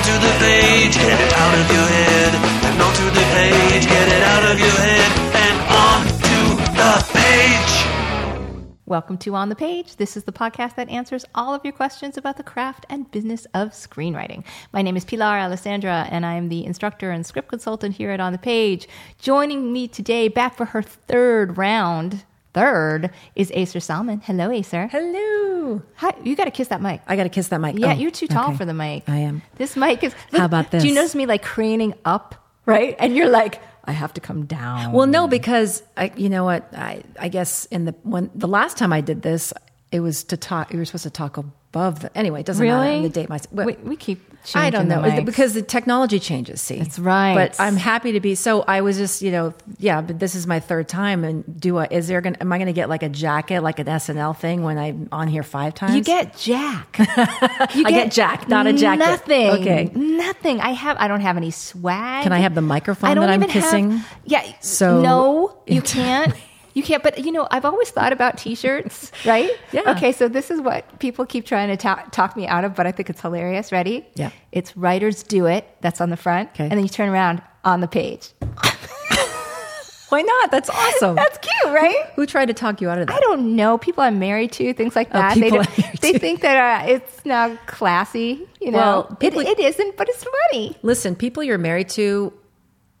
onto the page. Get it out of your head and onto the page. Get it out of your head and onto the page. Welcome to On the Page. This is the podcast that answers all of your questions about the craft and business of screenwriting. My name is Pilar Alessandra, and I am the instructor and script consultant here at On the Page. Joining me today, back for her third round, third, is Ayser Salman. Hello, Ayser. Hello. Hi, you got to kiss that mic. I got to kiss that mic. Yeah, Oh, you're too tall okay. for the mic. I am. This mic is. How about this? Do you notice me like craning up, right? And you're like, I have to come down. Well, no, because I, you know what? I, I guess in the when the last time I did this, it was to talk. You were supposed to talk above the. Anyway, it doesn't matter. Really? The date myself. we, we keep. Changing I don't know the because the technology changes. See, That's right. But I'm happy to be. So I was just, you know, yeah. But this is my third time, and do I? Is there going? to Am I going to get like a jacket, like an SNL thing, when I'm on here five times? You get Jack. You I get Jack, not a jacket. Nothing. Okay. Nothing. I have. I don't have any swag. Can I have the microphone I don't that I'm even have- kissing? yeah. So- no, you can't. You can't. But you know, I've always thought about T-shirts, right? Yeah. Okay. So this is what people keep trying to ta- talk me out of, but I think it's hilarious. Ready? Yeah. It's writers do it. That's on the front, Okay. and then you turn around on the page. Why not? That's awesome. That's cute, right? Who tried to talk you out of that? I don't know. People I'm married to, things like Oh, that. people they they think that uh, it's now classy. You know, Well, it, it isn't, but it's funny. Listen, people you're married to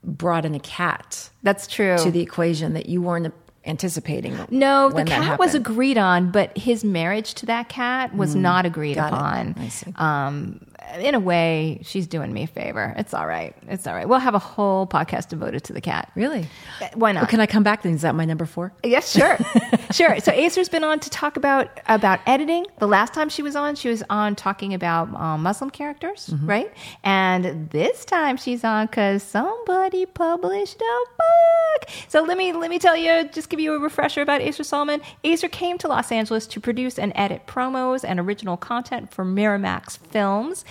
brought in a cat That's true. to the equation that you weren't anticipating. no, the cat was agreed on, but his marriage to that cat was not agreed upon. Um, in a way, she's doing me a favor. It's all right. It's all right. We'll have a whole podcast devoted to the cat. Really? Why not? Well, can I come back then? Is that my number four? Yes, sure, sure. So Ayser's been on to talk about about editing. The last time she was on, she was on talking about um, Muslim characters, Mm-hmm. right? And this time she's on because somebody published a book. So let me let me tell you, just give you a refresher about Ayser Salman. Ayser came to Los Angeles to produce and edit promos and original content for Miramax Films.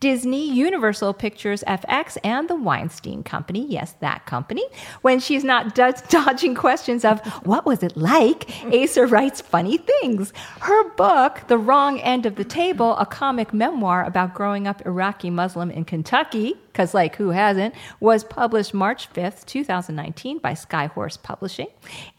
Disney, Universal Pictures FX, and the Weinstein Company. Yes, that company. When she's not do- dodging questions of what was it like, Ayser writes funny things. Her book, The Wrong End of the Table, a comic memoir about growing up Iraqi Muslim in Kentucky, because like who hasn't, was published March 5th, 2019 by Skyhorse Publishing.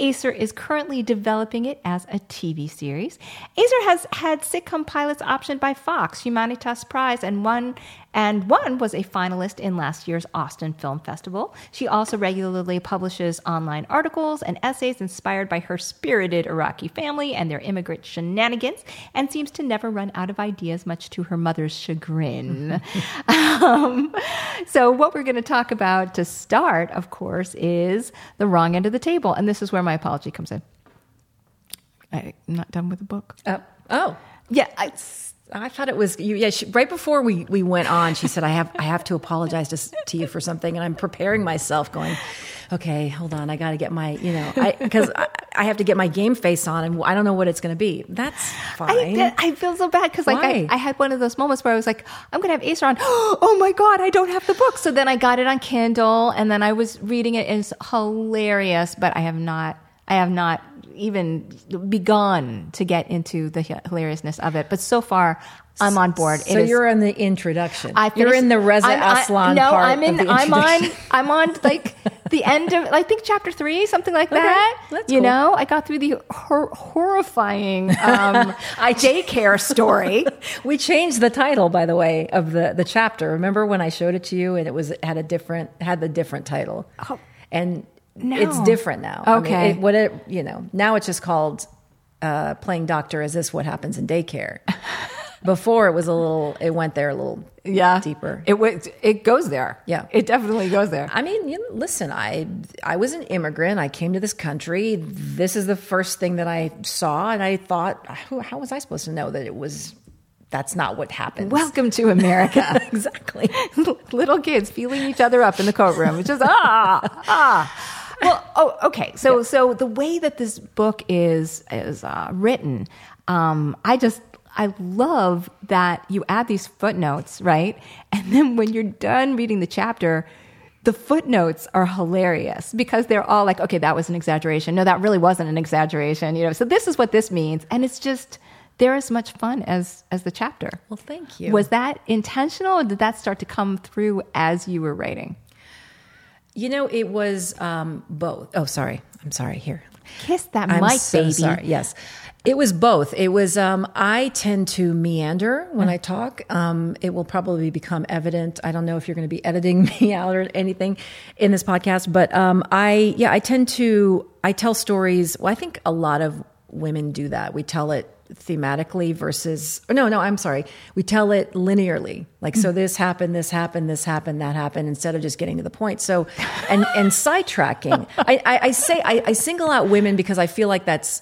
Ayser is currently developing it as a TV series. Ayser has had sitcom pilots optioned by Fox, Humanitas Prize, and one and one was a finalist in last year's Austin Film Festival. She also regularly publishes online articles and essays inspired by her spirited Iraqi family and their immigrant shenanigans, and seems to never run out of ideas, much to her mother's chagrin. um, so, what we're going to talk about to start, of course, is the wrong end of the table, and this is where my apology comes in. I'm not done with the book. Oh, oh, Yeah, I, I thought it was you. Yeah, she, right before we, we went on, she said, "I have I have to apologize to, to you for something," and I'm preparing myself, going, "Okay, hold on, I got to get my you know, because I, I have to get my game face on, and I don't know what it's going to be. That's fine. I, I feel so bad because like I, I had one of those moments where I was like, I'm gonna have Ayser on. Oh my god, I don't have the book. So then I got it on Kindle, and then I was reading it. It's hilarious, but I have not. I have not even begun to get into the hilariousness of it. But so far, I'm on board. so It is- you're in the introduction. I you're in the Reza I'm- I- Aslan no, part I'm in. I'm on. I'm on like the end of. I think chapter three, something like that. that's you cool. know, I got through the hor- horrifying um, I daycare story. We changed the title, by the way, of the the chapter. Remember when I showed it to you, and it was it had a different had the different title, Oh. and No. it's different now. I mean, Okay. it- what it you know now it's just called uh, playing doctor. Is this what happens in daycare? Before it was a little, it went there a little yeah deeper. It was. It goes there. Yeah. it definitely goes there. I mean, you know, listen, I I was an immigrant. I came to this country. This is the first thing that I saw, and I thought, how, how was I supposed to know that it was that's not what happens. Welcome to America. exactly. Little kids feeling each other up in the courtroom. It's just ah ah. Well, oh, okay. So Yeah. so the way that this book is is uh, written, um, I just I love that you add these footnotes, right? And then when you're done reading the chapter. The footnotes are hilarious because they're all like, okay, that was an exaggeration. No, that really wasn't an exaggeration. You know, so this is what this means. And it's just, they're as much fun as, as the chapter. Well, thank you. Was that intentional or did that start to come through as you were writing? You know, it was um, both. Oh, sorry. I'm sorry. Here. Kiss that I'm mic, so baby. sorry. Yes. It was both. It was, um, I tend to meander when I talk. Um, it will probably become evident. I don't know if you're going to be editing me out or anything in this podcast, but um, I, yeah, I tend to, I tell stories. Well, I think a lot of women do that. We tell it thematically versus, oh, no, no, I'm sorry. We tell it linearly. Like, so this happened, this happened, this happened, that happened, instead of just getting to the point. So, and, and sidetracking. I, I, I say, I, I single out women because I feel like that's,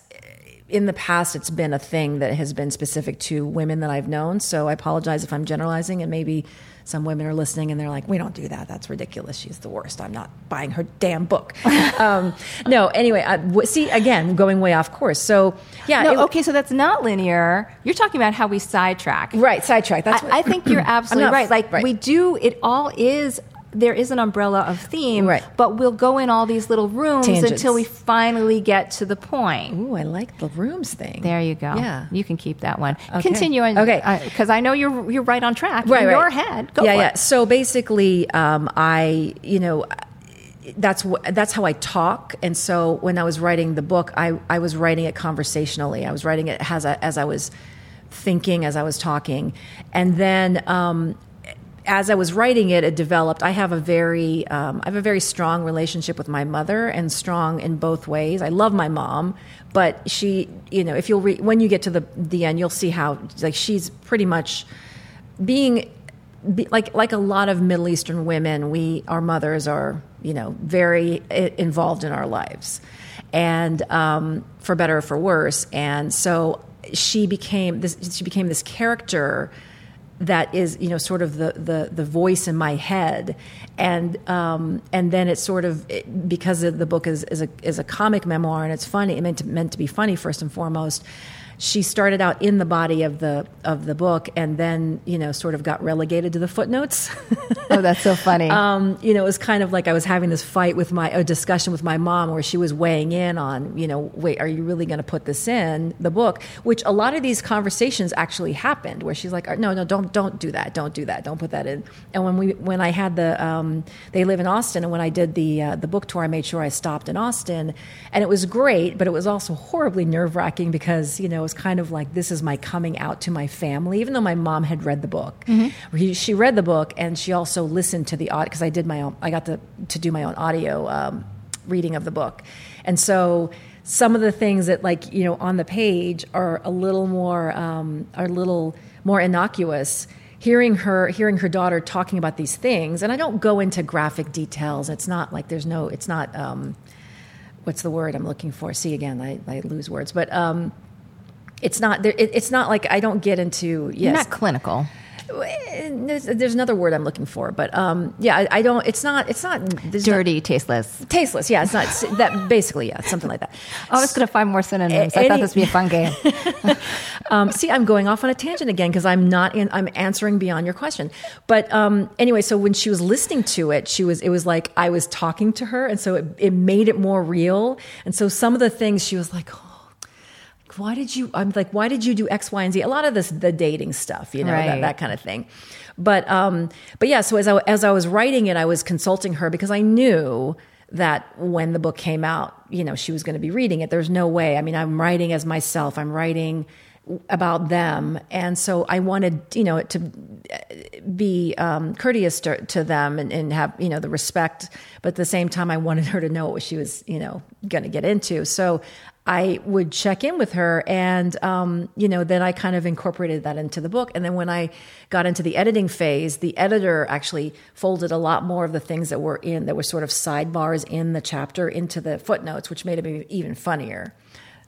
in the past it's been a thing that has been specific to women that I've known. So I apologize if I'm generalizing and maybe some women are listening and they're like, we don't do that. That's ridiculous. She's the worst. I'm not buying her damn book. um, no, anyway, I, w- see, again, going way off course. So yeah. No, it- okay, so that's not linear. You're talking about how we sidetrack. Right. Sidetrack. That's what, I, I think you're absolutely right. Like right. we do, it all is. There is an umbrella of theme, Right. but we'll go in all these little rooms Tangents. until we finally get to the point. Ooh, I like the rooms thing. There you go. Yeah. you can keep that one. Okay. Continue. On, Okay. because I know you're you're right on track right, in right. your head. Go yeah, yeah. it. So basically, um, I, you know, that's that's how I talk. And so when I was writing the book, I, I was writing it conversationally. I was writing it as I, as I was thinking, as I was talking, and then. Um, as I was writing it, it developed. I have a very, um, I have a very strong relationship with my mother, and strong in both ways. I love my mom, but she, you know, if you'll re- when you get to the the end, you'll see how like she's pretty much being be, like like a lot of Middle Eastern women, we our mothers are you know very involved in our lives, and um, for better or for worse. And so she became this. She became this character that is you know sort of the the, the voice in my head, and um, and then it's sort of it, because the book is is a is a comic memoir and it's funny. It meant to, meant to be funny first and foremost she started out in the body of the of the book and then you know sort of got relegated to the footnotes. Oh, that's so funny. um, you know it was kind of like i was having this fight with my a discussion with my mom where she was weighing in on you know wait are you really going to put this in the book? Which a lot of these conversations actually happened where she's like no no don't don't do that don't do that don't put that in. And when we when i had the um, they live in austin and when i did the uh, the book tour i made sure i stopped in austin. And it was great but it was also horribly nerve-wracking because you know was kind of like this is my coming out to my family even though my mom had read the book. He- she read the book and she also listened to the audio because i did my own i got to, to do my own audio um, reading of the book. And so some of the things that like you know on the page are a little more um, are a little more innocuous. Hearing her hearing her daughter talking about these things and i don't go into graphic details. It's not like there's no it's not um, what's the word i'm looking for? See again i, I lose words. But um, it's not there, it, it's not like i don't get into yes Not clinical. there's, there's another word i'm looking for but um, yeah I, I don't it's not it's not there's not- Dirty, tasteless. tasteless yeah it's not that basically yeah something like that I was going to find more synonyms. I thought this would be a fun game. um, see, I'm going off on a tangent again because I'm not in. I'm answering beyond your question. But um, anyway, so when she was listening to it, she was. It was like I was talking to her, and so it, it made it more real. And so some of the things she was like, "Oh, why did you?" I'm like, "Why did you do X, Y, and Z? A lot of this, the dating stuff, you know, Right. that, that kind of thing. But um, but yeah. So as I as I was writing it, I was consulting her because I knew that when the book came out, you know, she was going to be reading it. There's no way. I mean, I'm writing as myself. I'm writing about them, and so I wanted, you know, to be um, courteous to, to them and, and have, you know, the respect. But at the same time, I wanted her to know what she was, you know, going to get into. So I would check in with her, and um, you know, then I kind of incorporated that into the book. And then when I got into the editing phase, the editor actually folded a lot more of the things that were in that were sort of sidebars in the chapter into the footnotes, which made it even funnier.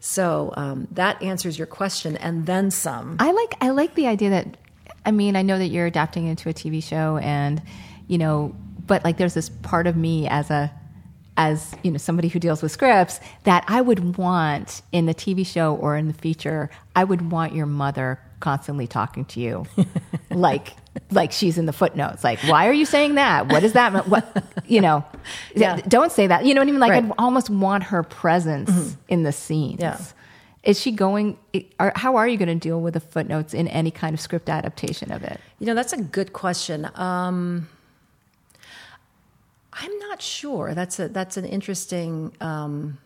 So um, that answers your question, and then some. I like I like the idea that I mean I know that you're adapting into a TV show and you know but like there's this part of me as a as you know somebody who deals with scripts that I would want in the TV show or in the feature I would want your mother constantly talking to you like like she's in the footnotes like why are you saying that what is that what you know Yeah. don't say that you know what I mean like Right. Mm-hmm. I'd almost want her presence in the scenes Yeah. is she going? Are, how are you going to deal with the footnotes in any kind of script adaptation of it? You know, that's a good question. Um, I'm not sure. That's a that's an interesting um,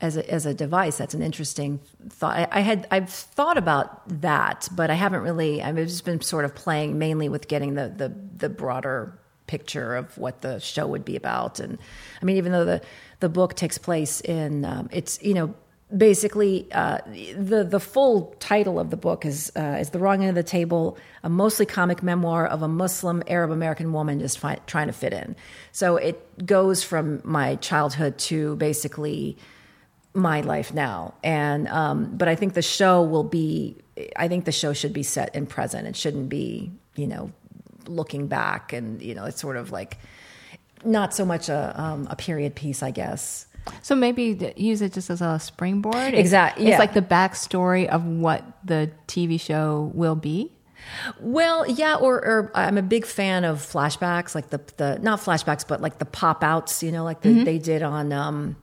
as a as a device. That's an interesting thought. I, I had I've thought about that, but I haven't really. I've just been sort of playing mainly with getting the the the broader picture of what the show would be about. And I mean, even though the the book takes place in um, it's you know basically uh, the the full title of the book is uh, is the wrong end of the table a mostly comic memoir of a muslim arab american woman just fi- trying to fit in. So it goes from my childhood to basically my life now. And um, but i think the show will be i think the show should be set in present. It shouldn't be you know looking back and you know it's sort of like not so much a, um, a period piece i guess So maybe use it just as a springboard. It's- Exact- It's like the backstory of what the TV show will be. Well, yeah, or, or I'm a big fan of flashbacks, like the the not flashbacks, but like the pop outs, you know, like the, they did on, um,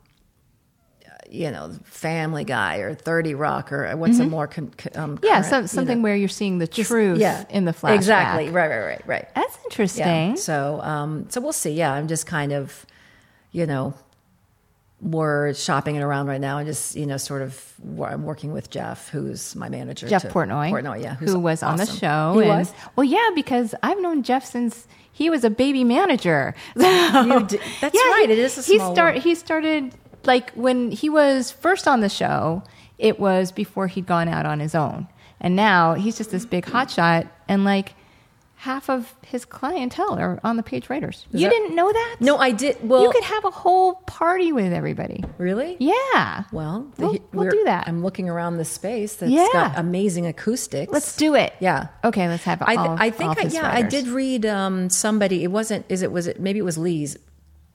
you know, Family Guy or Thirty Rock or what's a more con, um, Yeah, current, some, you something know. where you're seeing the truth yeah in the flashback. exactly right, right, right, right. That's Yeah. interesting. So, um, so we'll see. Yeah, I'm just kind of, you know, we're shopping it around right now, and just you know, sort of, I'm working with Jeff, who's my manager. Jeff Portnoy, Portnoy, yeah, who was on the show. He and- was. Well, yeah, because I've known Jeff since he was a baby manager. You did- that's right, it is a he start he started like when he was first on the show. It was before he'd gone out on his own, and now he's just this big hotshot, and like half of his clientele are on the page writers. you that- didn't know that? No, I did. Well, you could have a whole party with everybody. really. Yeah. Well, We'll- the- we'll we're- do that. I'm looking around the space that's Yeah. got amazing acoustics. Let's do it. Yeah. Okay, let's have I, th- all, I think I, his yeah, I did read um, somebody. It wasn't. Is it? Was it? Maybe it was Lee's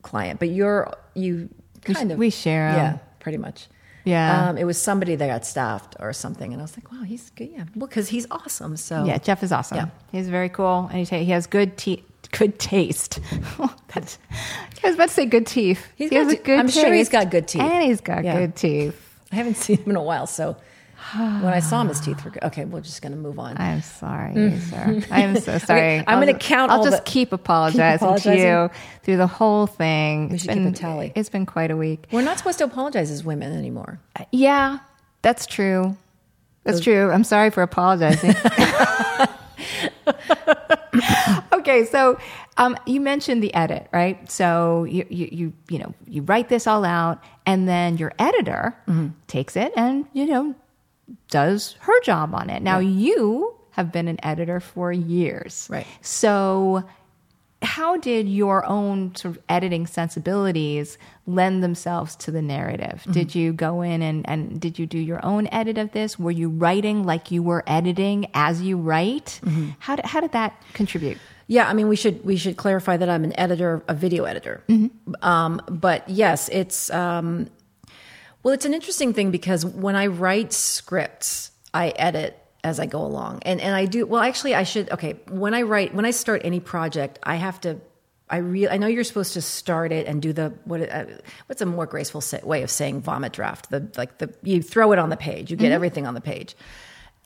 client, but you're you kind of we share. Yeah, pretty much. Yeah. Um, it was somebody that got staffed or something, and I was like, wow, he's good. Yeah, well, because he's awesome. So Yeah, Jeff is awesome. Yeah. He's very cool, and he, ta- he has good te- good taste. That's- I was about to say good teeth. He's he has a t- good I'm sure he's got good teeth. and he's got Yeah. good teeth. I haven't seen him in a while. So when I saw him, his teeth were good. Okay, we're just going to move on. I'm sorry, mm. sir. I am so sorry. I'm gonna count I'll just the- keep apologizing, apologizing? to you through the whole thing. We It's should keep been a tally. It's been quite a week. We're not supposed to apologize as women anymore. Uh, yeah, that's true. That's true. I'm sorry for apologizing. okay, so um, you mentioned the edit, right? So you, you you you know you write this all out, and then your editor mm-hmm. takes it and you know does her job on it. Now you have been an editor for years, Right. So how did your own sort of editing sensibilities lend themselves to the narrative? Did you go in and, and did you do your own edit of this? Were you writing like you were editing as you write? How, did, how did that contribute? Yeah, I mean, we should we should clarify that I'm an editor, a video editor. Um, but yes, it's um, well, it's an interesting thing because when I write scripts, I edit as I go along, and and I do well. Actually, I should okay. When I write, when I start any project, I have to. I real I know you're supposed to start it and do the what uh, what's a more graceful way of saying vomit draft the like the you throw it on the page you get everything on the page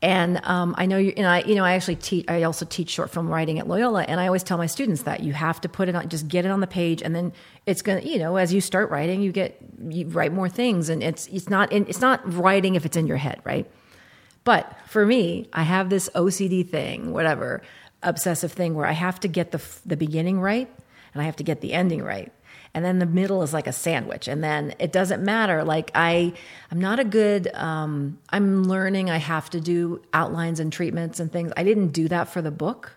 and um, I know you, and I, you know, I actually teach. I also teach short film writing at Loyola, and I always tell my students that you have to put it on, just get it on the page, and then it's gonna, you know, as you start writing, you get, you write more things, and it's, it's not, in, it's not writing if it's in your head, right? But for me, I have this OCD thing, whatever, obsessive thing, where I have to get the the beginning right, and I have to get the ending right and then the middle is like a sandwich and then it doesn't matter like i i'm not a good um, i'm learning i have to do outlines and treatments and things i didn't do that for the book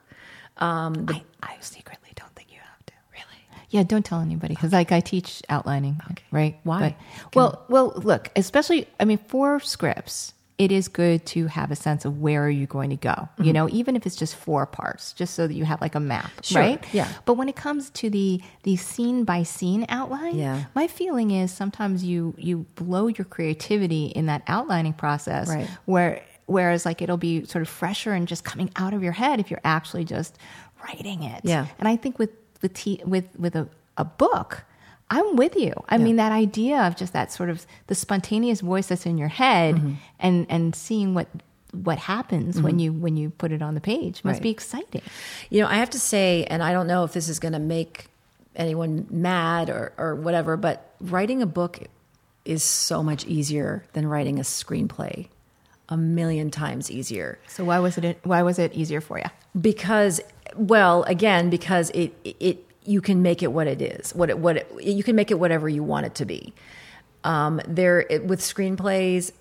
I, I secretly don't think you have to. Really? Yeah, don't tell anybody because like I teach outlining, okay. right? Why? But- well, well, look, especially I mean for scripts, it is good to have a sense of where are you going to go. Mm-hmm. You know, even if it's just four parts, just so that you have like a map, Sure, right? yeah. But when it comes to the the scene by scene outline, Yeah. my feeling is sometimes you you blow your creativity in that outlining process, Right. where whereas like it'll be sort of fresher and just coming out of your head if you're actually just writing it. Yeah. And I think with with t- with with a, a book, I'm with you. I mean that idea of just that sort of the spontaneous voice that's in your head Mm-hmm. and and seeing what what happens when you when you put it on the page must Right. be exciting. You know, I have to say, and I don't know if this is going to make anyone mad or, or whatever, but writing a book is so much easier than writing a screenplay. A million times easier. So why was it why was it easier for you? because well again because it it you can make it what it is what it, what it, you can make it whatever you want it to be. Um there it, with screenplays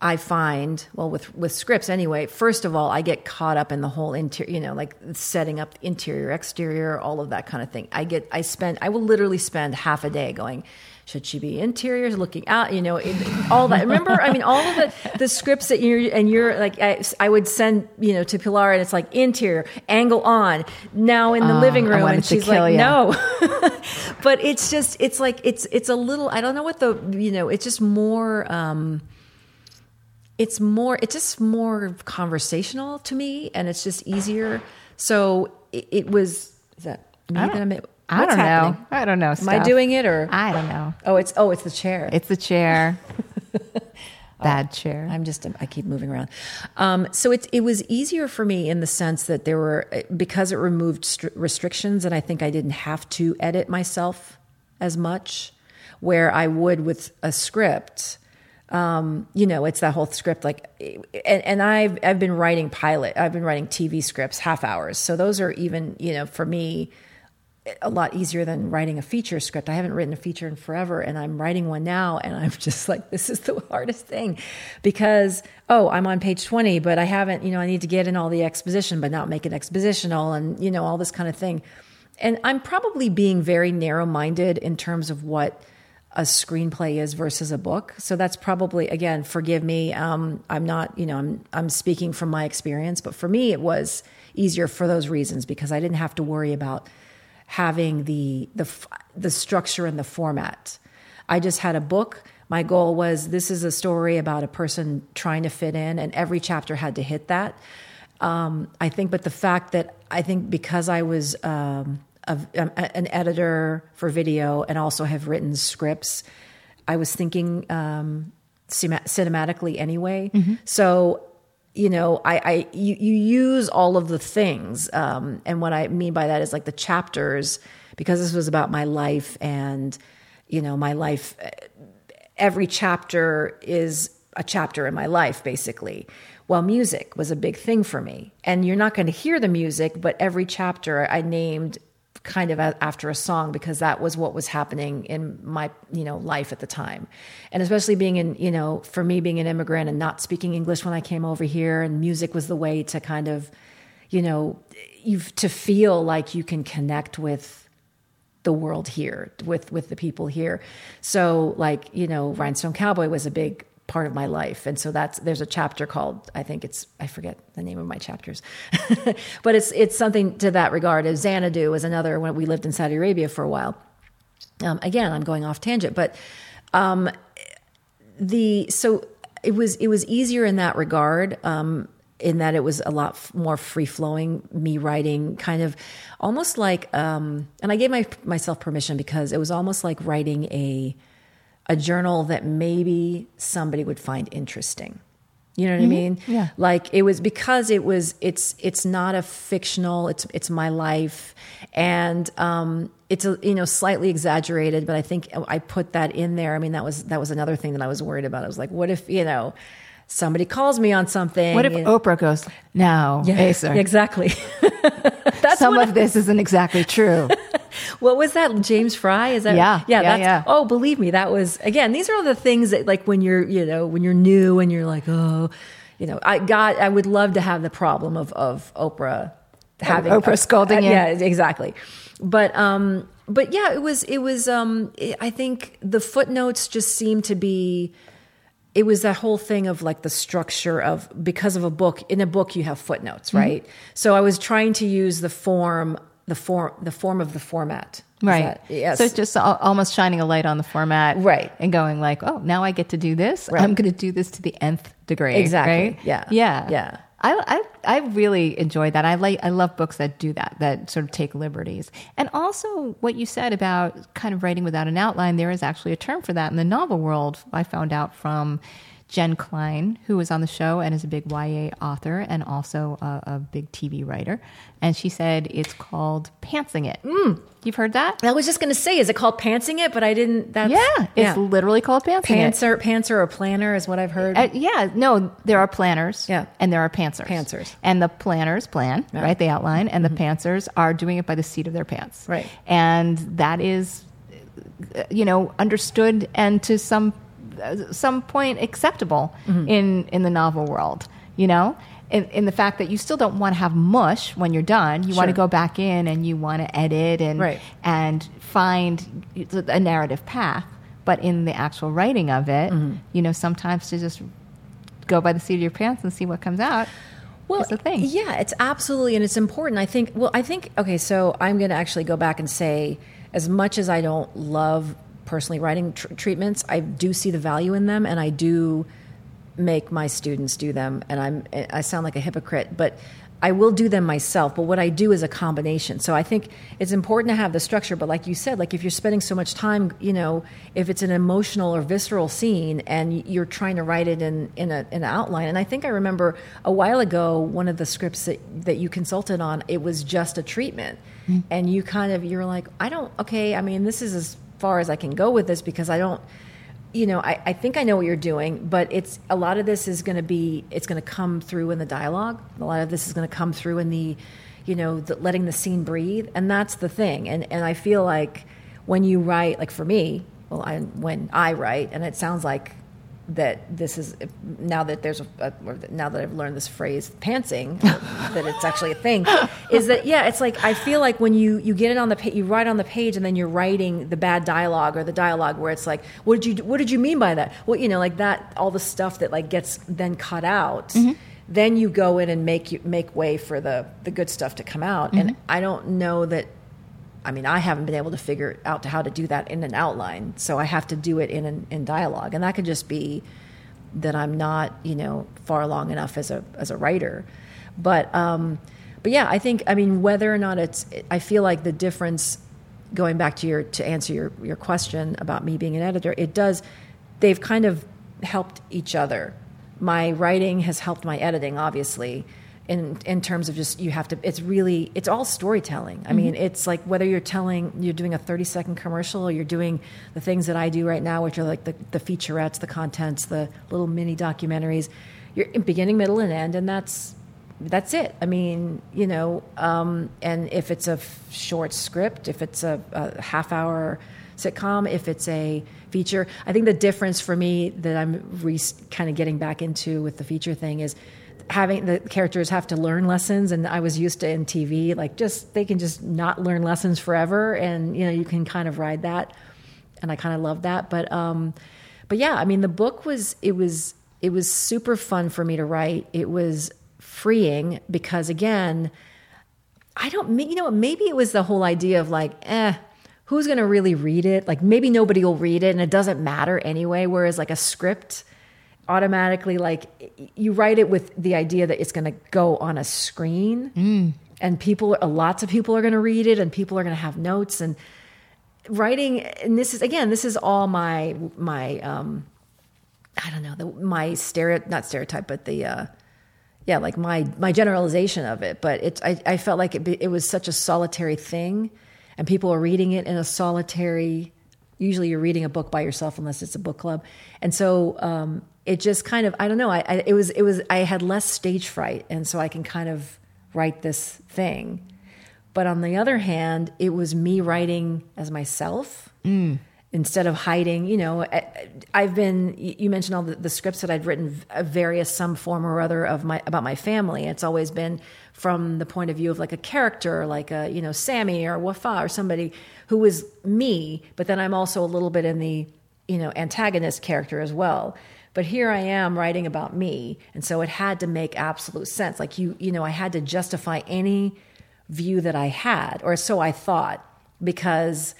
i find well with with scripts anyway first of all i get caught up in the whole interior you know like setting up interior exterior all of that kind of thing. I get i spend i will literally spend half a day going should she be interiors looking out you know it, all that. Remember i mean all of the the scripts that you're and you're like I, I would send you know to pilar and it's like interior angle on now in the living Oh, room and she's like ya. no. But it's just it's like it's it's a little i don't know what the you know it's just more um it's more it's just more conversational to me and it's just easier. So it, it was is that me that I don't- gonna make I what's don't happening? know. I don't know. am i doing it or I don't know. oh it's oh it's the chair It's the chair. Bad chair. I'm just I keep moving around. Um, so it it was easier for me in the sense that there were because it removed str- restrictions, and I think I didn't have to edit myself as much, where I would with a script. Um, you know, it's that whole script like, and, and I've I've been writing pilot, I've been writing TV scripts, half hours. So those are even you know for me a lot easier than writing a feature script. I haven't written a feature in forever and I'm writing one now and I'm just like this is the hardest thing because oh, I'm on page 20 but I haven't, you know, I need to get in all the exposition but not make it expositional and you know all this kind of thing. And I'm probably being very narrow-minded in terms of what a screenplay is versus a book. So that's probably again, forgive me. Um, I'm not, you know, I'm I'm speaking from my experience, but for me, it was easier for those reasons because I didn't have to worry about having the the the structure and the format. I just had a book. My goal was this is a story about a person trying to fit in, and every chapter had to hit that. Um, I think, but the fact that I think because I was um, a, a- an editor for video and also have written scripts, I was thinking um, cima- cinematically anyway. So you know, I, I you, you use all of the things, um, and what I mean by that is like the chapters, because this was about my life and you know my life. Every chapter is a chapter in my life, basically. Well, music was a big thing for me, and you're not going to hear the music, but every chapter I named kind of after a song because that was what was happening in my you know life at the time. And especially being in you know for me being an immigrant and not speaking english when i came over here and music was the way to kind of you know you to feel like you can connect with the world here with with the people here. So like you know rhinestone cowboy was a big part of my life. And so that's there's a chapter called i think it's i forget the name of my chapters. But it's it's something to that regard. As xanadu is another when we lived in saudi arabia for a while. Um, again i'm going off tangent but um, the so it was it was easier in that regard um, in that it was a lot f- more free flowing me writing kind of almost like um, and i gave my, myself permission because it was almost like writing a a journal that maybe somebody would find interesting. You know what i mean? Yeah. like it was because it was it's it's not a fictional it's it's my life. And um it's a you know slightly exaggerated but i think i put that in there. I mean that was that was another thing that i was worried about. I was like what if you know somebody calls me on something What if you know? Oprah goes, No, Ayser, exactly. That's some of this isn't exactly true. What was that? James Frey? Is that? Yeah, yeah, yeah, that's, yeah. Oh, believe me, that was again. These are all the things that, like, when you're, you know, when you're new and you're like, oh, you know, I got. I would love to have the problem of of Oprah having Oprah scolding you. Yeah, exactly. But um, but yeah, it was it was um, I think the footnotes just seemed to be. It was that whole thing of like the structure of because of a book. In a book, you have footnotes, Mm-hmm. right? So I was trying to use the form, the form, the form of the format. Right. that- yes. So it's just almost shining a light on the format. Right. And going like, oh, now I get to do this. Right. I'm going to do this to the nth degree. Exactly. Right? Yeah. Yeah. Yeah. I, I, I really enjoy that. I like I love books that do that, that sort of take liberties. And also what you said about kind of writing without an outline, there is actually a term for that in the novel world. I found out from Jen Klein, who was on the show and is a big YA author and also a, a big TV writer. And she said it's called pantsing it. Mm. You've heard that? I was just going to say, is it called pantsing it? But I didn't. That's, Yeah, it's literally called pantsing it. pantser, pantser or planner is what I've heard. Uh, yeah, no, there are planners. Yeah. And there are pantsers. Pantsers. And the planners plan, right? They outline, and the pantsers are doing it by the seat of their pants. Right. And that is, uh, you know, understood and to some some point acceptable mm-hmm. in in the novel world. You know. In, in the fact that you still don't want to have mush when you're done, you want to go back in and you want to edit and Right. and find a narrative path. But in the actual writing of it, mm-hmm. you know, sometimes to just go by the seat of your pants and see what comes out. well, the thing. Yeah, it's absolutely, and it's important. I think. Well, I think. Okay, so I'm going to actually go back and say, as much as I don't love personally writing tr- treatments, I do see the value in them, and I do make my students do them. And I'm. I sound like a hypocrite, but. I will do them myself, but what I do is a combination. So I think it's important to have the structure, but like you said, like if you're spending so much time, you know, if it's an emotional or visceral scene and you're trying to write it in in, a, in an outline, and I think I remember a while ago one of the scripts that that you consulted on, it was just a treatment, hmm. and you kind of you're like, I don't, okay, I mean, this is as far as I can go with this because I don't you know, I, I think I know what you're doing, but it's a lot of this is going to be, it's going to come through in the dialogue. A lot of this is going to come through in the, you know, the, letting the scene breathe. And that's the thing. And, and I feel like when you write, like for me, well, I, when I write, and it sounds like that this is now that there's a, a or now that I've learned this phrase pantsing that it's actually a thing is that yeah it's like I feel like when you you get it on the page you write on the page and then you're writing the bad dialogue or the dialogue where it's like what did you what did you mean by that? Well you know like that all the stuff that like gets then cut out mm-hmm. then you go in and make you make way for the the good stuff to come out. And mm-hmm. I don't know that I mean, I haven't been able to figure out how to do that in an outline, so I have to do it in in dialogue, and that could just be that I'm not, you know, far along enough as a as a writer. But um, but yeah, I think I mean whether or not it's, I feel like the difference. Going back to your to answer your your question about me being an editor, it does. They've kind of helped each other. My writing has helped my editing, obviously in in terms of just you have to it's really it's all storytelling. I mean it's like whether you're telling you're doing a 30 second commercial or you're doing the things that i do right now which are like the, the featurettes the contents the little mini documentaries you're in beginning middle and end and that's that's it. I mean you know um, and if it's a f- short script if it's a, a half hour sitcom if it's a feature i think the difference for me that i'm re- kind of getting back into with the feature thing is having the characters have to learn lessons and i was used to in tv like just they can just not learn lessons forever and you know you can kind of ride that and i kind of love that but um but yeah i mean the book was it was it was super fun for me to write. It was freeing because again i don't you know maybe it was the whole idea of like eh who's going to really read it? Like maybe nobody will read it and it doesn't matter anyway whereas like a script automatically like you write it with the idea that it's going to go on a screen and people lots of people are going to read it and people are going to have notes and writing and this is again this is all my my um i don't know the, my stereotype not stereotype but the uh yeah like my my generalization of it but it's i, I felt like it, be- it was such a solitary thing and people are reading it in a solitary usually you're reading a book by yourself unless it's a book club. And so um, it just kind of i don't know I, I it was it was i had less stage fright and so i can kind of write this thing but on the other hand it was me writing as myself mm. instead of hiding, you know, I've been. You mentioned all the, the scripts that I'd written, of various some form or other of my about my family. It's always been from the point of view of like a character, like a you know Sammy or Wafa or somebody who is me, but then I'm also a little bit in the you know antagonist character as well. But here I am writing about me, and so it had to make absolute sense. Like you, you know, I had to justify any view that I had, or so I thought, because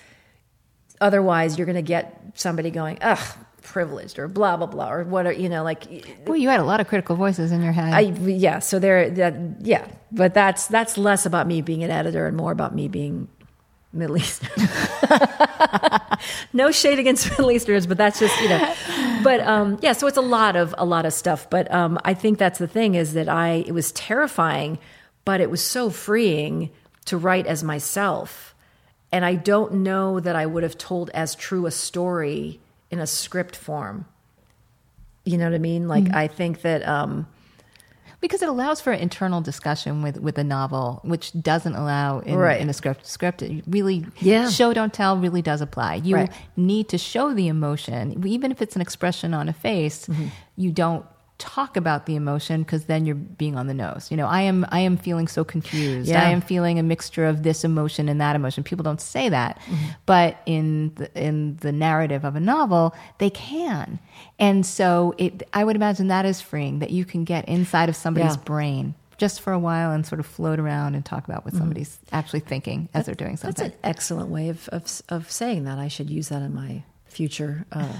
otherwise you're going to get somebody going, ugh, privileged or blah blah blah or what are you know like Well, you had a lot of critical voices in your head. I yeah so there that yeah but that's that's less about me being an editor and more about me being Middle Eastern. no shade against Middle Easterners, but that's just you know. But um, yeah, so it's a lot of a lot of stuff. But um, I think that's the thing is that I it was terrifying, but it was so freeing to write as myself, and I don't know that I would have told as true a story in a script form. You know what I mean? Like I think that. Um, because it allows for internal discussion with with a novel, which doesn't allow in, Right. in a script. Script it really, Yeah. show don't tell really does apply. You Right. need to show the emotion, even if it's an expression on a face. Mm-hmm. You don't talk about the emotion because then you're being on the nose. You know, I am I am feeling so confused. Yeah. I am feeling a mixture of this emotion and that emotion. People don't say that, Mm-hmm. but in the, in the narrative of a novel, they can. And so it, I would imagine that is freeing that you can get inside of somebody's Yeah. brain just for a while and sort of float around and talk about what somebody's actually thinking as they're doing Mm-hmm. That's something. an excellent way of, of, of saying that. I should use that in my future uh,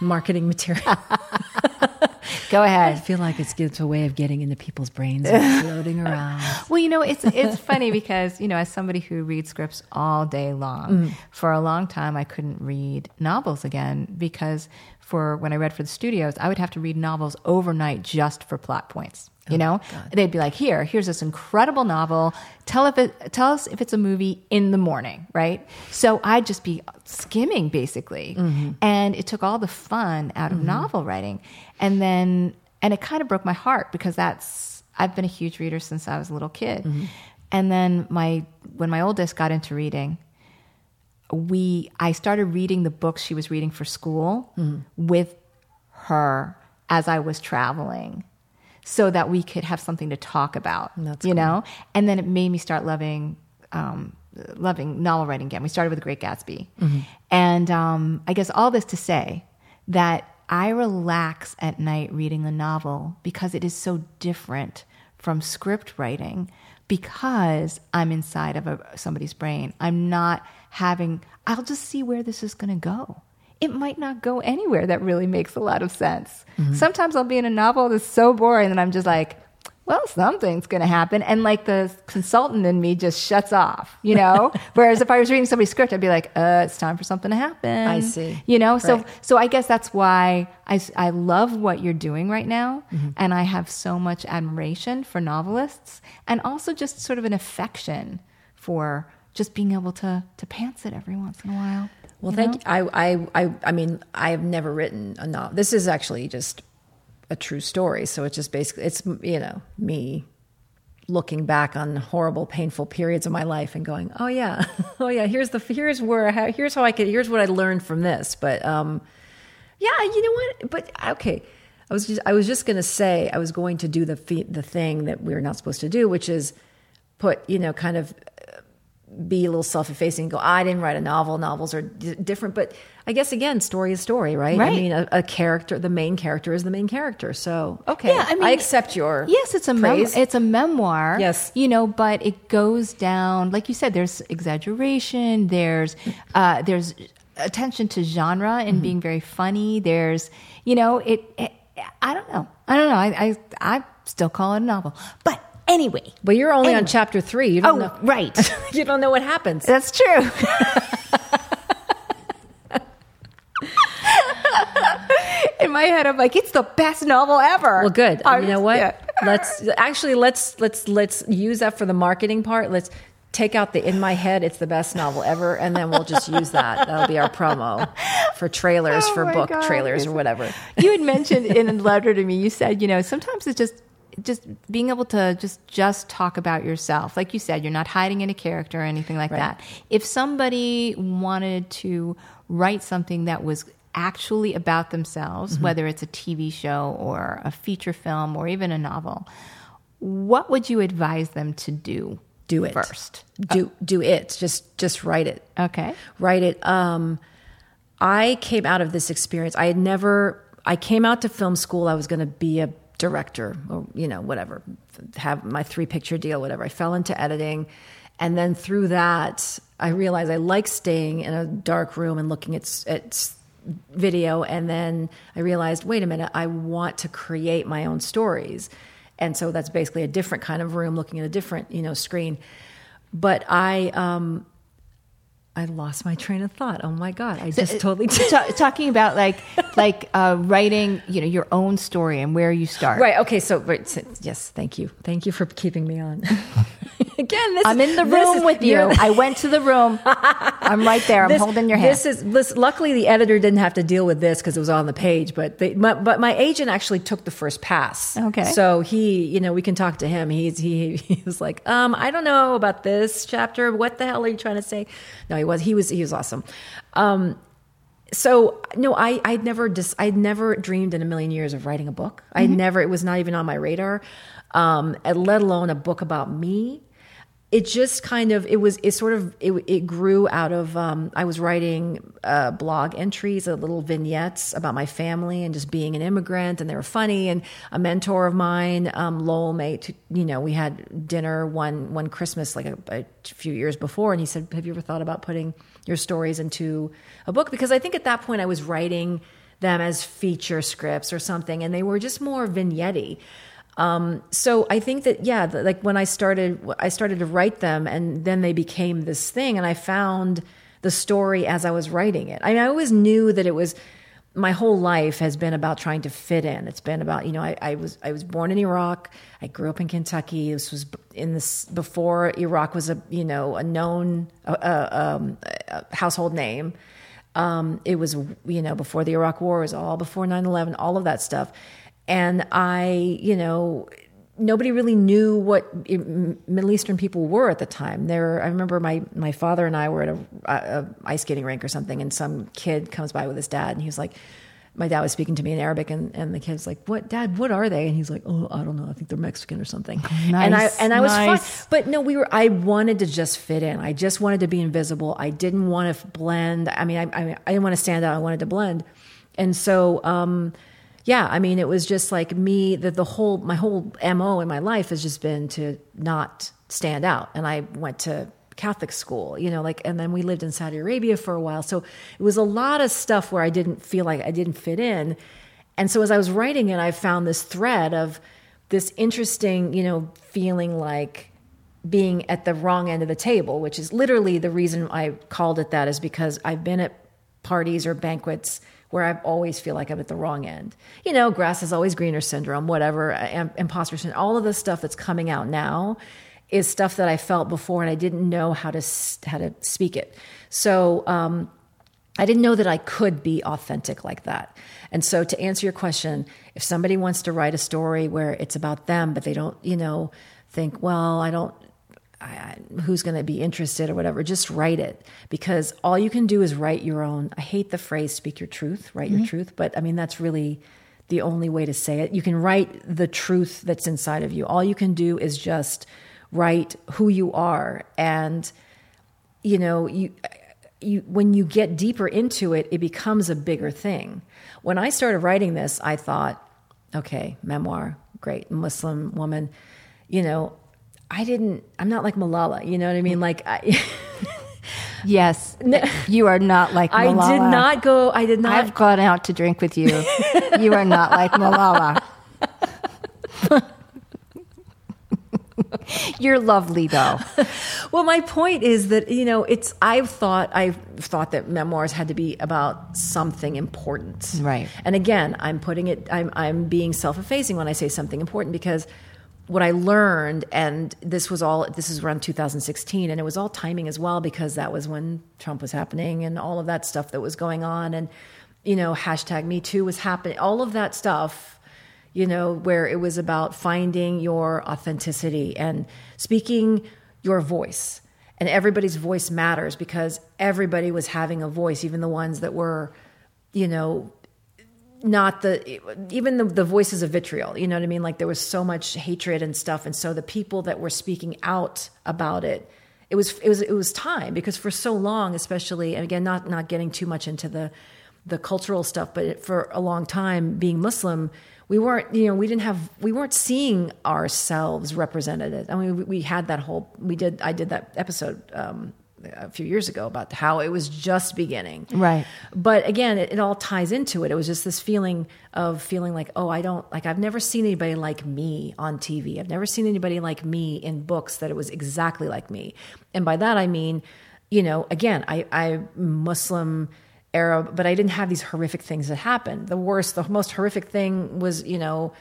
marketing material. Go ahead. I feel like it's, it's a way of getting into people's brains and floating around. Well, you know, it's it's funny because you know, as somebody who reads scripts all day long, Mm. for a long time I couldn't read novels again because for when I read for the studios, I would have to read novels overnight just for plot points. Oh, You know, they'd be like, "Here, here's this incredible novel. Tell if it, tell us if it's a movie in the morning, right?" So I'd just be skimming basically, Mm-hmm. and it took all the fun out of novel writing. And then, and it kind of broke my heart because that's I've been a huge reader since I was a little kid. Mm-hmm. And then my when my oldest got into reading, we I started reading the books she was reading for school Mm-hmm. with her as I was traveling so that we could have something to talk about. That's you cool. know? And then it made me start loving um, loving novel writing again. We started with The Great Gatsby. Mm-hmm. And um, I guess all this to say that I relax at night reading a novel because it is so different from script writing because I'm inside of a, somebody's brain. I'm not having, I'll just see where this is going to go. It might not go anywhere that really makes a lot of sense. Mm-hmm. Sometimes I'll be in a novel that's so boring and I'm just like, well, something's going to happen. And like the consultant in me just shuts off, you know? Whereas if I was reading somebody's script, I'd be like, uh, it's time for something to happen. I see. You know? So, Right. so I guess that's why I, I love what you're doing right now. Mm-hmm. And I have so much admiration for novelists and also just sort of an affection for just being able to, to pants it every once in a while. Well, you thank know? you. I, I, I, I mean, I have never written a novel. This is actually just a true story. So it's just basically, it's, you know, me looking back on horrible, painful periods of my life and going, oh yeah, oh yeah, here's the, here's where, here's how I could, here's what I learned from this. But, um, yeah, you know what? But okay, I was just, I was just going to say, I was going to do the, the thing that we are not supposed to do, which is put, you know, kind of be a little self-effacing and go, I didn't write a novel. Novels are d- different. But I guess, again, story is story, right? Right. I mean, a, a character, the main character is the main character. So, okay. Yeah, I mean- accept your Yes, it's a mem- it's a memoir. Yes. you know, but it goes down like you said. There's exaggeration. There's uh, there's attention to genre Mm-hmm. and being very funny. There's you know it, it. I don't know. I don't know. I I, I still call it a novel. But anyway, but you're only on chapter three. You don't oh know. right, you don't know what happens. that's true. In my head, I'm like, it's the best novel ever. Well, good. I you know what? yeah. Let's actually let's let's let's use that for the marketing part. Let's take out the in my head. It's the best novel ever, and then we'll just use that. That'll be our promo for trailers, Oh for book God. trailers or whatever. you had mentioned in a letter to me, you said, you know, sometimes it's just just being able to just just talk about yourself. Like you said, you're not hiding in a character or anything like Right. that. If somebody wanted to write something that was actually about themselves, Mm-hmm. whether it's a TV show or a feature film or even a novel, what would you advise them to do? Do it first. Do do it. Just just write it. Okay. write it. Um, I came out of this experience. I had never. I came out to film school. I was going to be a director, or you know, whatever, have my three picture deal, whatever. I fell into editing, and then through that, I realized I like staying in a dark room and looking at at video. And then I realized, wait a minute, I want to create my own stories. And so that's basically a different kind of room, looking at a different, you know, screen. But I, um, I lost my train of thought. Oh my god! I just totally Ta- talking about like like uh, writing, you know, your own story and where you start. right. Okay, so right, so- yes, thank you, thank you for keeping me on. Again, this I'm in the room is- with you. I went to the room. I'm right there. I'm this- holding your hand. This is this, luckily the editor didn't have to deal with this because it was on the page. But they, my, but my agent actually took the first pass. Okay. so he, you know, we can talk to him. He's he he was like, um, I don't know about this chapter. What the hell are you trying to say? No, he was he was he was awesome. Um, so no, I I'd never dis, I'd never dreamed in a million years of writing a book. I Mm-hmm. never it was not even on my radar, um, let alone a book about me. It just kind of it was it sort of it, it grew out of um, I was writing uh, blog entries, uh, little vignettes about my family and just being an immigrant, and they were funny. And a mentor of mine, um, Lowell Mate, you know, we had dinner one one Christmas like a, a few years before, and he said, "Have you ever thought about putting your stories into a book?" Because I think at that point I was writing them as feature scripts or something, and they were just more vignette um, so I think that yeah, the, like when I started, I started to write them, and then they became this thing, and I found the story as I was writing it. I mean, I always knew that it was. My whole life has been about trying to fit in. It's been about you know I, I was I was born in Iraq. I grew up in Kentucky. This was in this before Iraq was a you know a known uh, um, household name. Um, it was, you know, before the Iraq War, it was all before 9 11, all of that stuff. And I, you know, nobody really knew what Middle Eastern people were at the time. There, I remember my, my father and I were at a, a, ice skating rink or something, and some kid comes by with his dad, and he was like, my dad was speaking to me in Arabic, and, and the kid's like, "What, Dad? What are they?" And he's like, "Oh, I don't know. I think they're Mexican or something." Nice. And I and I was fine. But no, we were. I wanted to just fit in. I just wanted to be invisible. I didn't want to blend. I mean, I, I, I didn't want to stand out. I wanted to blend. And so, um, yeah, I mean, it was just like me. That the whole my whole mo in my life has just been to not stand out. And I went to Catholic school, you know, like, and then we lived in Saudi Arabia for a while. So it was a lot of stuff where I didn't feel like I didn't fit in. And so as I was writing it, I found this thread of this interesting, you know, feeling like being at the wrong end of the table, which is literally the reason I called it that is because I've been at parties or banquets where I always feel like I'm at the wrong end. You know, grass is always greener syndrome, whatever, im- imposter syndrome, all of the stuff that's coming out now is stuff that I felt before and I didn't know how to how to speak it. So, um, I didn't know that I could be authentic like that. And so, to answer your question, if somebody wants to write a story where it's about them, but they don't, you know, think, well, I don't, I, who's going to be interested or whatever, just write it because all you can do is write your own. I hate the phrase speak your truth, write your mm-hmm. truth, but I mean, that's really the only way to say it. You can write the truth that's inside of you. All you can do is just write who you are and you know you you when you get deeper into it it becomes a bigger thing when i started writing this i thought okay memoir great muslim woman you know i didn't i'm not like malala you know what i mean like i Yes, you are not like i did not go i did not I've gone out to drink with you. you are not like Malala. You're lovely, though. Well, my point is that you know, it's I've thought I've thought that memoirs had to be about something important, Right. And again, I'm putting it. I'm I'm being self-effacing when I say something important because what I learned, and this was all this is around 2016, and it was all timing as well because that was when Trump was happening and all of that stuff that was going on, and you know, hashtag Me Too was happening. All of that stuff you know, where it was about finding your authenticity and speaking your voice. And everybody's voice matters because everybody was having a voice, even the ones that were, you know, not the even the, the voices of vitriol you know what i mean? Like there was so much hatred and stuff and so the people that were speaking out about it it was it was it was time because for so long especially and again not not getting too much into the the cultural stuff but for a long time being muslim we weren't you know we didn't have we weren't seeing ourselves represented. I mean we, we had that whole we did i did that episode um, a few years ago about how it was just beginning. Right. But again, it, it, all ties into it. It was just this feeling of feeling like, oh, I don't like, I've never seen anybody like me on TV. I've never seen anybody like me in books that it was exactly like me. And by that, I mean, you know, again, I, I Muslim Arab, but I didn't have these horrific things that happened. The worst, the most horrific thing was, you know,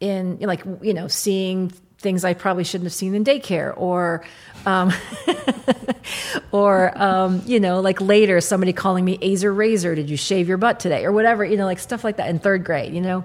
in like, you know, seeing things I probably shouldn't have seen in daycare or, um, or, um, you know, like later somebody calling me Ayser Razor, did you shave your butt today? Or whatever, you know, like stuff like that in third grade, you know.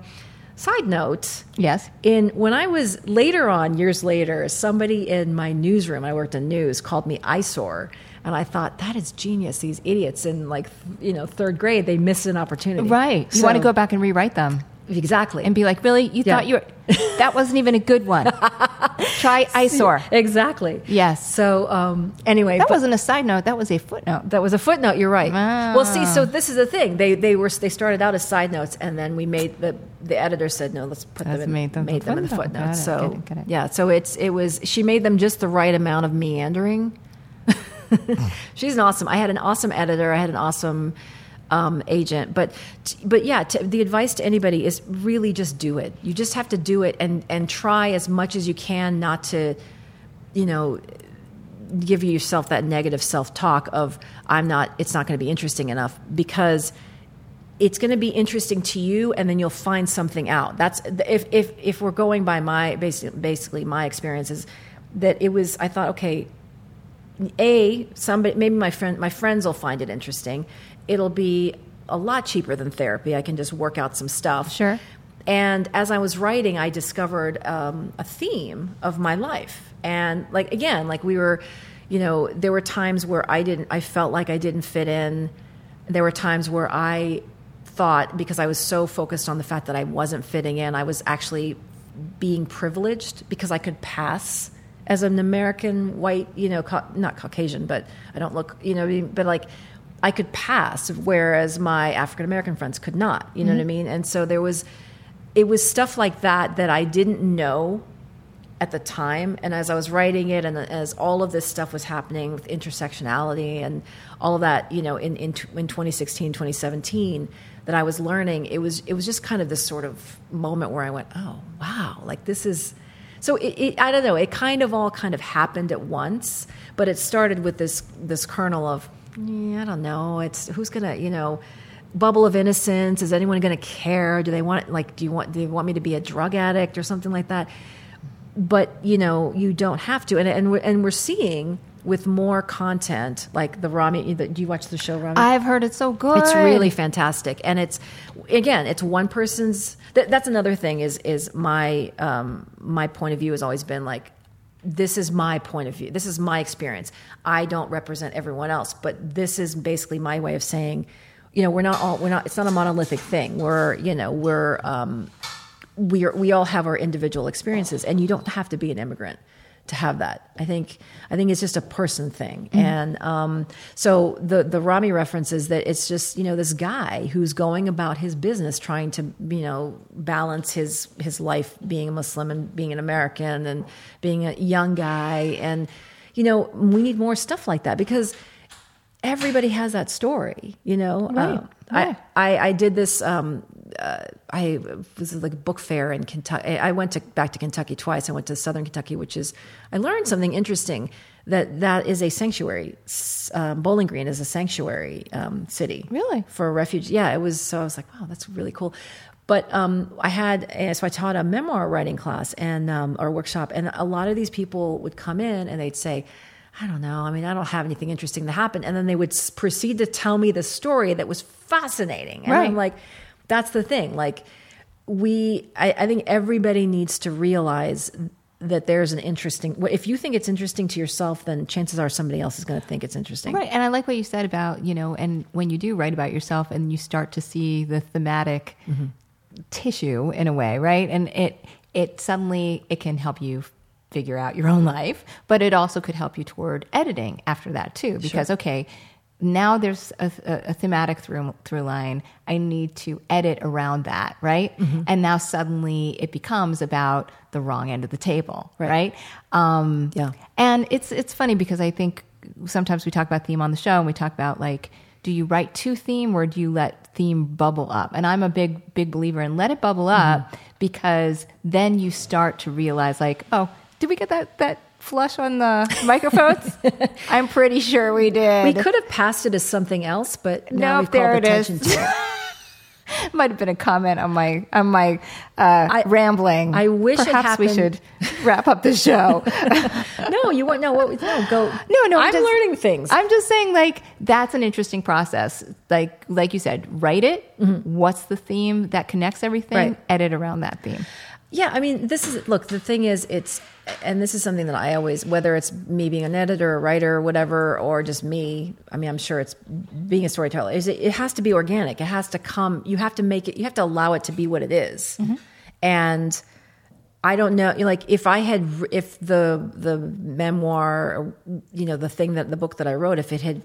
Side note. Yes. In when I was later on, years later, somebody in my newsroom, I worked in news, called me eyesore. And I thought that is genius. These idiots in like you know third grade, they missed an opportunity. Right. You So- want to go back and rewrite them exactly and be like, really? You Yeah. thought you were, that wasn't even a good one. Try eyesore. exactly. Yes. So um, anyway, That but- wasn't a side note. That was a footnote. That was a footnote. You're right. Wow. Well, see, so this is the thing. They they were they started out as side notes, and then we made the the editor said no. Let's put Let's them in, make them made them in the footnotes. So get it, get it. yeah, so it's it was she made them just the right amount of meandering. She's an awesome. I had an awesome editor. I had an awesome um, agent. But but yeah, to, the advice to anybody is really just do it. You just have to do it and and try as much as you can not to, you know, give yourself that negative self-talk of I'm not it's not going to be interesting enough because it's going to be interesting to you and then you'll find something out that's if if if we're going by my basically basically my experiences that it was I thought okay a somebody maybe my friend my friends will find it interesting it'll be a lot cheaper than therapy. I can just work out some stuff. Sure. and as i was writing i discovered um, a theme of my life. And like again like we were you know there were times where i didn't i felt like i didn't fit in. There were times where i thought because i was so focused on the fact that i wasn't fitting in i was actually being privileged because i could pass as an American white, you know, ca- not Caucasian, but I don't look, you know, but like I could pass, whereas my African American friends could not. You know what I mm-hmm. mean? And so there was, it was stuff like that that I didn't know at the time. And as I was writing it, and as all of this stuff was happening with intersectionality and all of that, you know, in in, in 2016, 2017, that I was learning, it was it was just kind of this sort of moment where I went, oh wow, like this is so it, it, I don't know. It kind of all kind of happened at once, but it started with this this kernel of yeah, I don't know. It's who's gonna you know bubble of innocence. Is anyone gonna care? Do they want like do you want do they want me to be a drug addict or something like that? But you know you don't have to, and and we're, and we're seeing with more content like the Rami. Do you watch the show Rami? I've heard it's so good. It's really fantastic, and it's again, it's one person's. Th- that's another thing. Is is my um, my point of view has always been like, this is my point of view. This is my experience. I don't represent everyone else, but this is basically my way of saying, you know, we're not all we're not. It's not a monolithic thing. We're you know we're um, we are, we all have our individual experiences, and you don't have to be an immigrant to have that. I think I think it's just a person thing, and um, so the the Rami reference is that it's just you know this guy who's going about his business, trying to you know balance his his life being a Muslim and being an American and being a young guy, and you know we need more stuff like that because everybody has that story, you know. Right. Um, Right. I, I I did this. Um, uh, I was like a book fair in Kentucky. I went to back to Kentucky twice. I went to Southern Kentucky, which is I learned something interesting that that is a sanctuary. Um, Bowling Green is a sanctuary um, city. Really? for a refuge. Yeah, it was. So I was like, wow, that's really cool. But um, I had so I taught a memoir writing class and um, or workshop, and a lot of these people would come in and they'd say. I don't know. I mean, I don't have anything interesting to happen. And then they would proceed to tell me the story that was fascinating. And Right. I'm like, that's the thing. Like, we I, I think everybody needs to realize that there's an interesting if you think it's interesting to yourself then chances are somebody else is going to think it's interesting Right. And I like what you said about, you know, and when you do write about yourself and you start to see the thematic mm-hmm. tissue in a way, right? And it it suddenly it can help you figure out your own life, but it also could help you toward editing after that too because okay, now there's a, a, thematic through through line. I need to edit around that, right? And now suddenly it becomes about the wrong end of the table, right? Um, Yeah. and it's it's funny because I think sometimes we talk about theme on the show and we talk about like, do you write to theme or do you let theme bubble up? And I'm a big big believer in let it bubble up because then you start to realize like, oh, did we get that that flush on the microphones? I'm pretty sure we did. we could have passed it as something else but now Nope, we've called it is. attention to it Might have been a comment on my on my uh, rambling. I wish Perhaps we should wrap up the show. no you want no what no go No, no, i'm just- learning things I'm just saying, like that's an interesting process. Like, like you said, write it. What's the theme that connects everything? Mm-hmm. Right. Edit around that theme. Yeah, I mean, this is look. The thing is, it's and this is something that I always, whether it's me being an editor, a writer, or whatever, or just me. I mean, I'm sure it's being a storyteller. Is it, it has to be organic. It has to come. You have to make it. You have to allow it to be what it is. Mm-hmm. And I don't know. Like if I had, if the the memoir, you know, the thing that the book that I wrote, if it had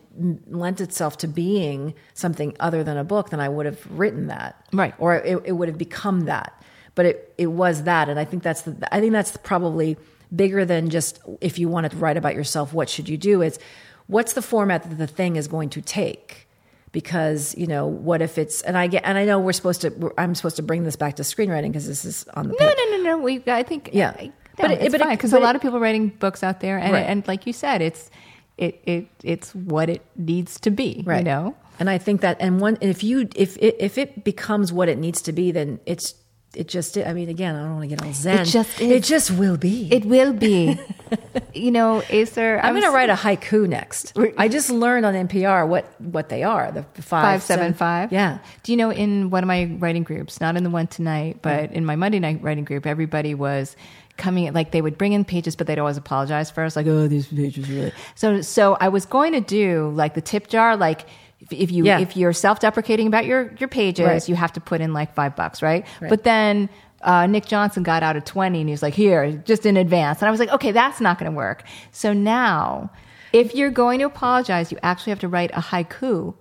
lent itself to being something other than a book, then I would have written that, Right. Or it, it would have become that. But it it was that, and I think that's the. I think that's probably bigger than just if you want to write about yourself. What should you do? It's what's the format that the thing is going to take because you know what if it's and I get and I know we're supposed to I'm supposed to bring this back to screenwriting because this is on the No, page. no, no, no. We, I think, Yeah. I, But no, it- it's but it- fine because but a lot of people are writing books out there, and Right. and like you said, it's it it it's what it needs to be. You know, And I think that, and one, if you, if it, if it becomes what it needs to be, then it's, it just, I mean, again, I don't want to get all zen. it just is. It just will be. it will be. you know, Ayser. I'm going to write a haiku next. I just learned on NPR what, what they are. The five, five seven five. Yeah. Do you know in one of my writing groups, not in the one tonight, but in my Monday night writing group, everybody was coming like they would bring in pages, but they'd always apologize first, like, oh, these pages really. So so I was going to do like the tip jar, like if, if you Yeah. if you're self deprecating about your your pages, Right. you have to put in like five bucks, right? But then uh, Nick Johnson got out at 20 and he was like, here, just in advance. And I was like, okay, that's not going to work. So now, if you're going to apologize, you actually have to write a haiku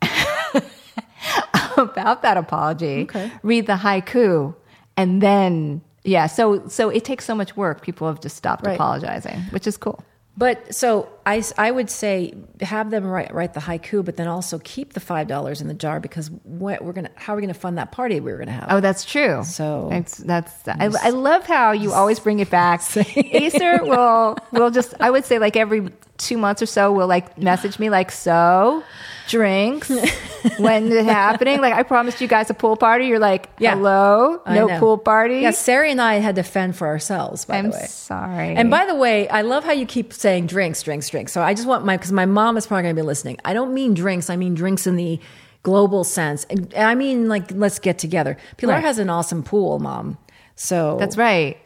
about that apology. Okay. Read the haiku and then yeah, so so it takes so much work. People have just stopped Right. apologizing, which is cool. But so I, I would say have them write, write the haiku, but then also keep the five dollars in the jar because what we're gonna how are we gonna fund that party we were gonna have? Oh, that's true. So- that's that's. I, I love how you always bring it back. Ayser will will just. I would say like every two months or so will like message me like so drinks when it happening. Like I promised you guys a pool party. You're like Yeah. hello, I no know. pool party. Yeah, Sarah and I had to fend for ourselves. By I'm the way, sorry. And by the way, I love how you keep saying drinks, drinks, drinks. So I just want my because my mom is probably going to be listening. I don't mean drinks. I mean drinks in the global sense, and I mean like let's get together. Pilar Right. has an awesome pool, mom. So that's right.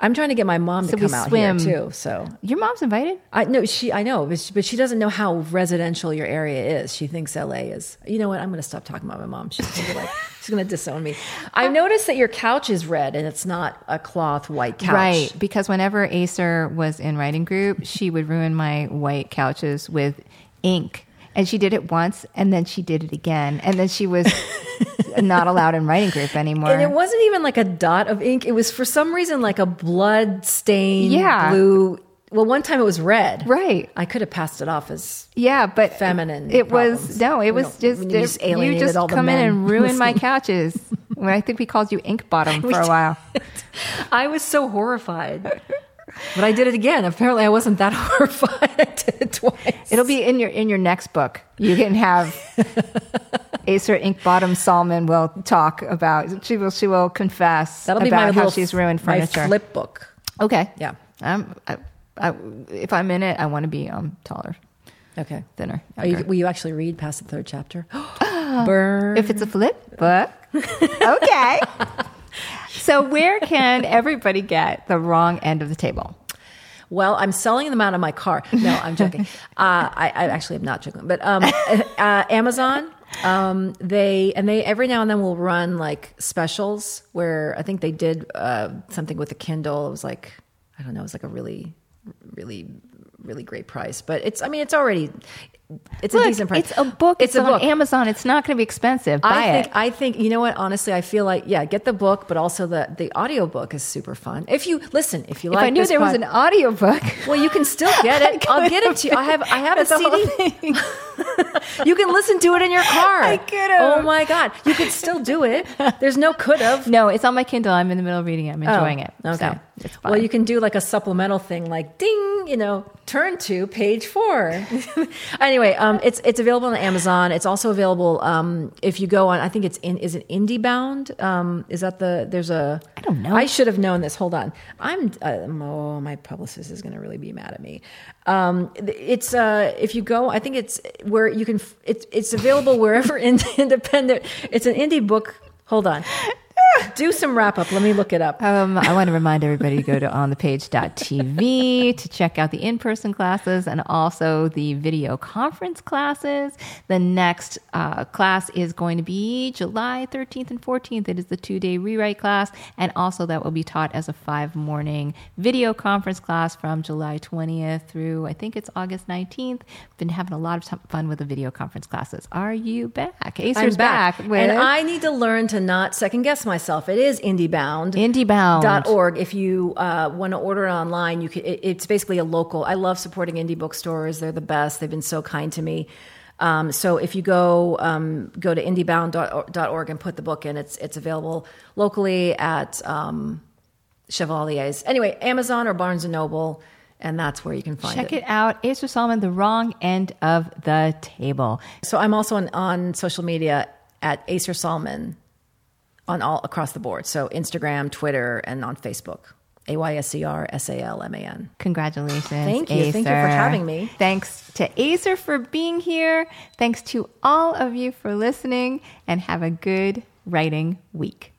I'm trying to get my mom So to come out swim. here too. So Your mom's invited. I know she, I know, but she, but she doesn't know how residential your area is. She thinks LA is. You know what? I'm going to stop talking about my mom. She's going to be like, she's going to disown me. I noticed that your couch is red and it's not a cloth white couch. Right, because whenever Ayser was in writing group, she would ruin my white couches with ink. And she did it once, and then she did it again, and then she was not allowed in writing group anymore. And it wasn't even like a dot of ink. It was for some reason like a blood stain Yeah. blue. Well, one time it was red. Right. I could have passed it off as yeah, but Feminine It was no, it You was know, just you it- just alienated you just come in and ruin my couches. when I think we called you ink bottom for a while. I was so horrified. But I did it again. Apparently, I wasn't that horrified. I did it twice. It'll be in your in your next book. You can have Ayser Ink Bottom Salman will talk about. She will she will confess That'll be my how little she's ruined my furniture. flip book. Okay. Yeah. Um, I, I, if I'm in it, I want to be um taller, Okay. thinner. Are you, will you actually read past the third chapter? Burn. if it's a flip book, okay. So, where can everybody get the wrong end of the table? Well, I'm selling them out of my car. No, I'm joking. uh, I, I actually am not joking, but um, uh, Amazon. Um, they and they every now and then will run like specials where I think they did uh, something with a Kindle. It was like I don't know, it was like a really, really, really great price. But it's I mean it's already it's Look, a decent price. It's a book. It's, It's a on book. Amazon. It's not going to be expensive. Buy I think it. I think you know what honestly I feel like yeah get the book but also the the audiobook is super fun if you listen if you if like I knew there was an audiobook. well you can still get it I'll get it to you I have I have a That's whole CD thing. you can listen to it in your car I could've. oh my god you could still do it there's no could have No, it's on my Kindle. I'm in the middle of reading it. I'm enjoying oh, it. Oh, Okay. So. Well, you can do like a supplemental thing, like ding, you know, turn to page four. anyway, um, it's it's available on Amazon. It's also available um, if you go on. I think it's in. Is it IndieBound? Um, is that the? There's a. I don't know. I should have known this. Hold on. I'm. Uh, oh, my publicist is going to really be mad at me. Um, it's uh, if you go. I think it's where you can. It's it's available wherever in, independent. It's an indie book. Hold on. Do some wrap up. Let me look it up. Um, I want to remind everybody to go to onthepage.tv to check out the in person classes and also the video conference classes. The next uh, class is going to be July 13th and 14th. It is the two day rewrite class, and also that will be taught as a five morning video conference class from July 20th through I think it's August 19th. Been having a lot of fun with the video conference classes. Are you back? Ayser's I'm back, with and I need to learn to not second guess myself. It is IndieBound. IndieBound. Dot org. If you uh, want to order it online, you can. It, it's basically a local. I love supporting indie bookstores. They're the best. They've been so kind to me. Um, so if you go um, go to indiebound.org and put the book in, it's it's available locally at um, Chevalier's. Anyway, Amazon or Barnes and Noble, and that's where you can find it. Check it out. Ayser Salman, the wrong end of the table. So I'm also on, on social media at Ayser Salman on all across the board. So Instagram, Twitter, and on Facebook. A Y S E R S A L M A N. Congratulations. Thank you. Thank you for having me. Thanks to Ayser for being here. Thanks to all of you for listening, and have a good writing week.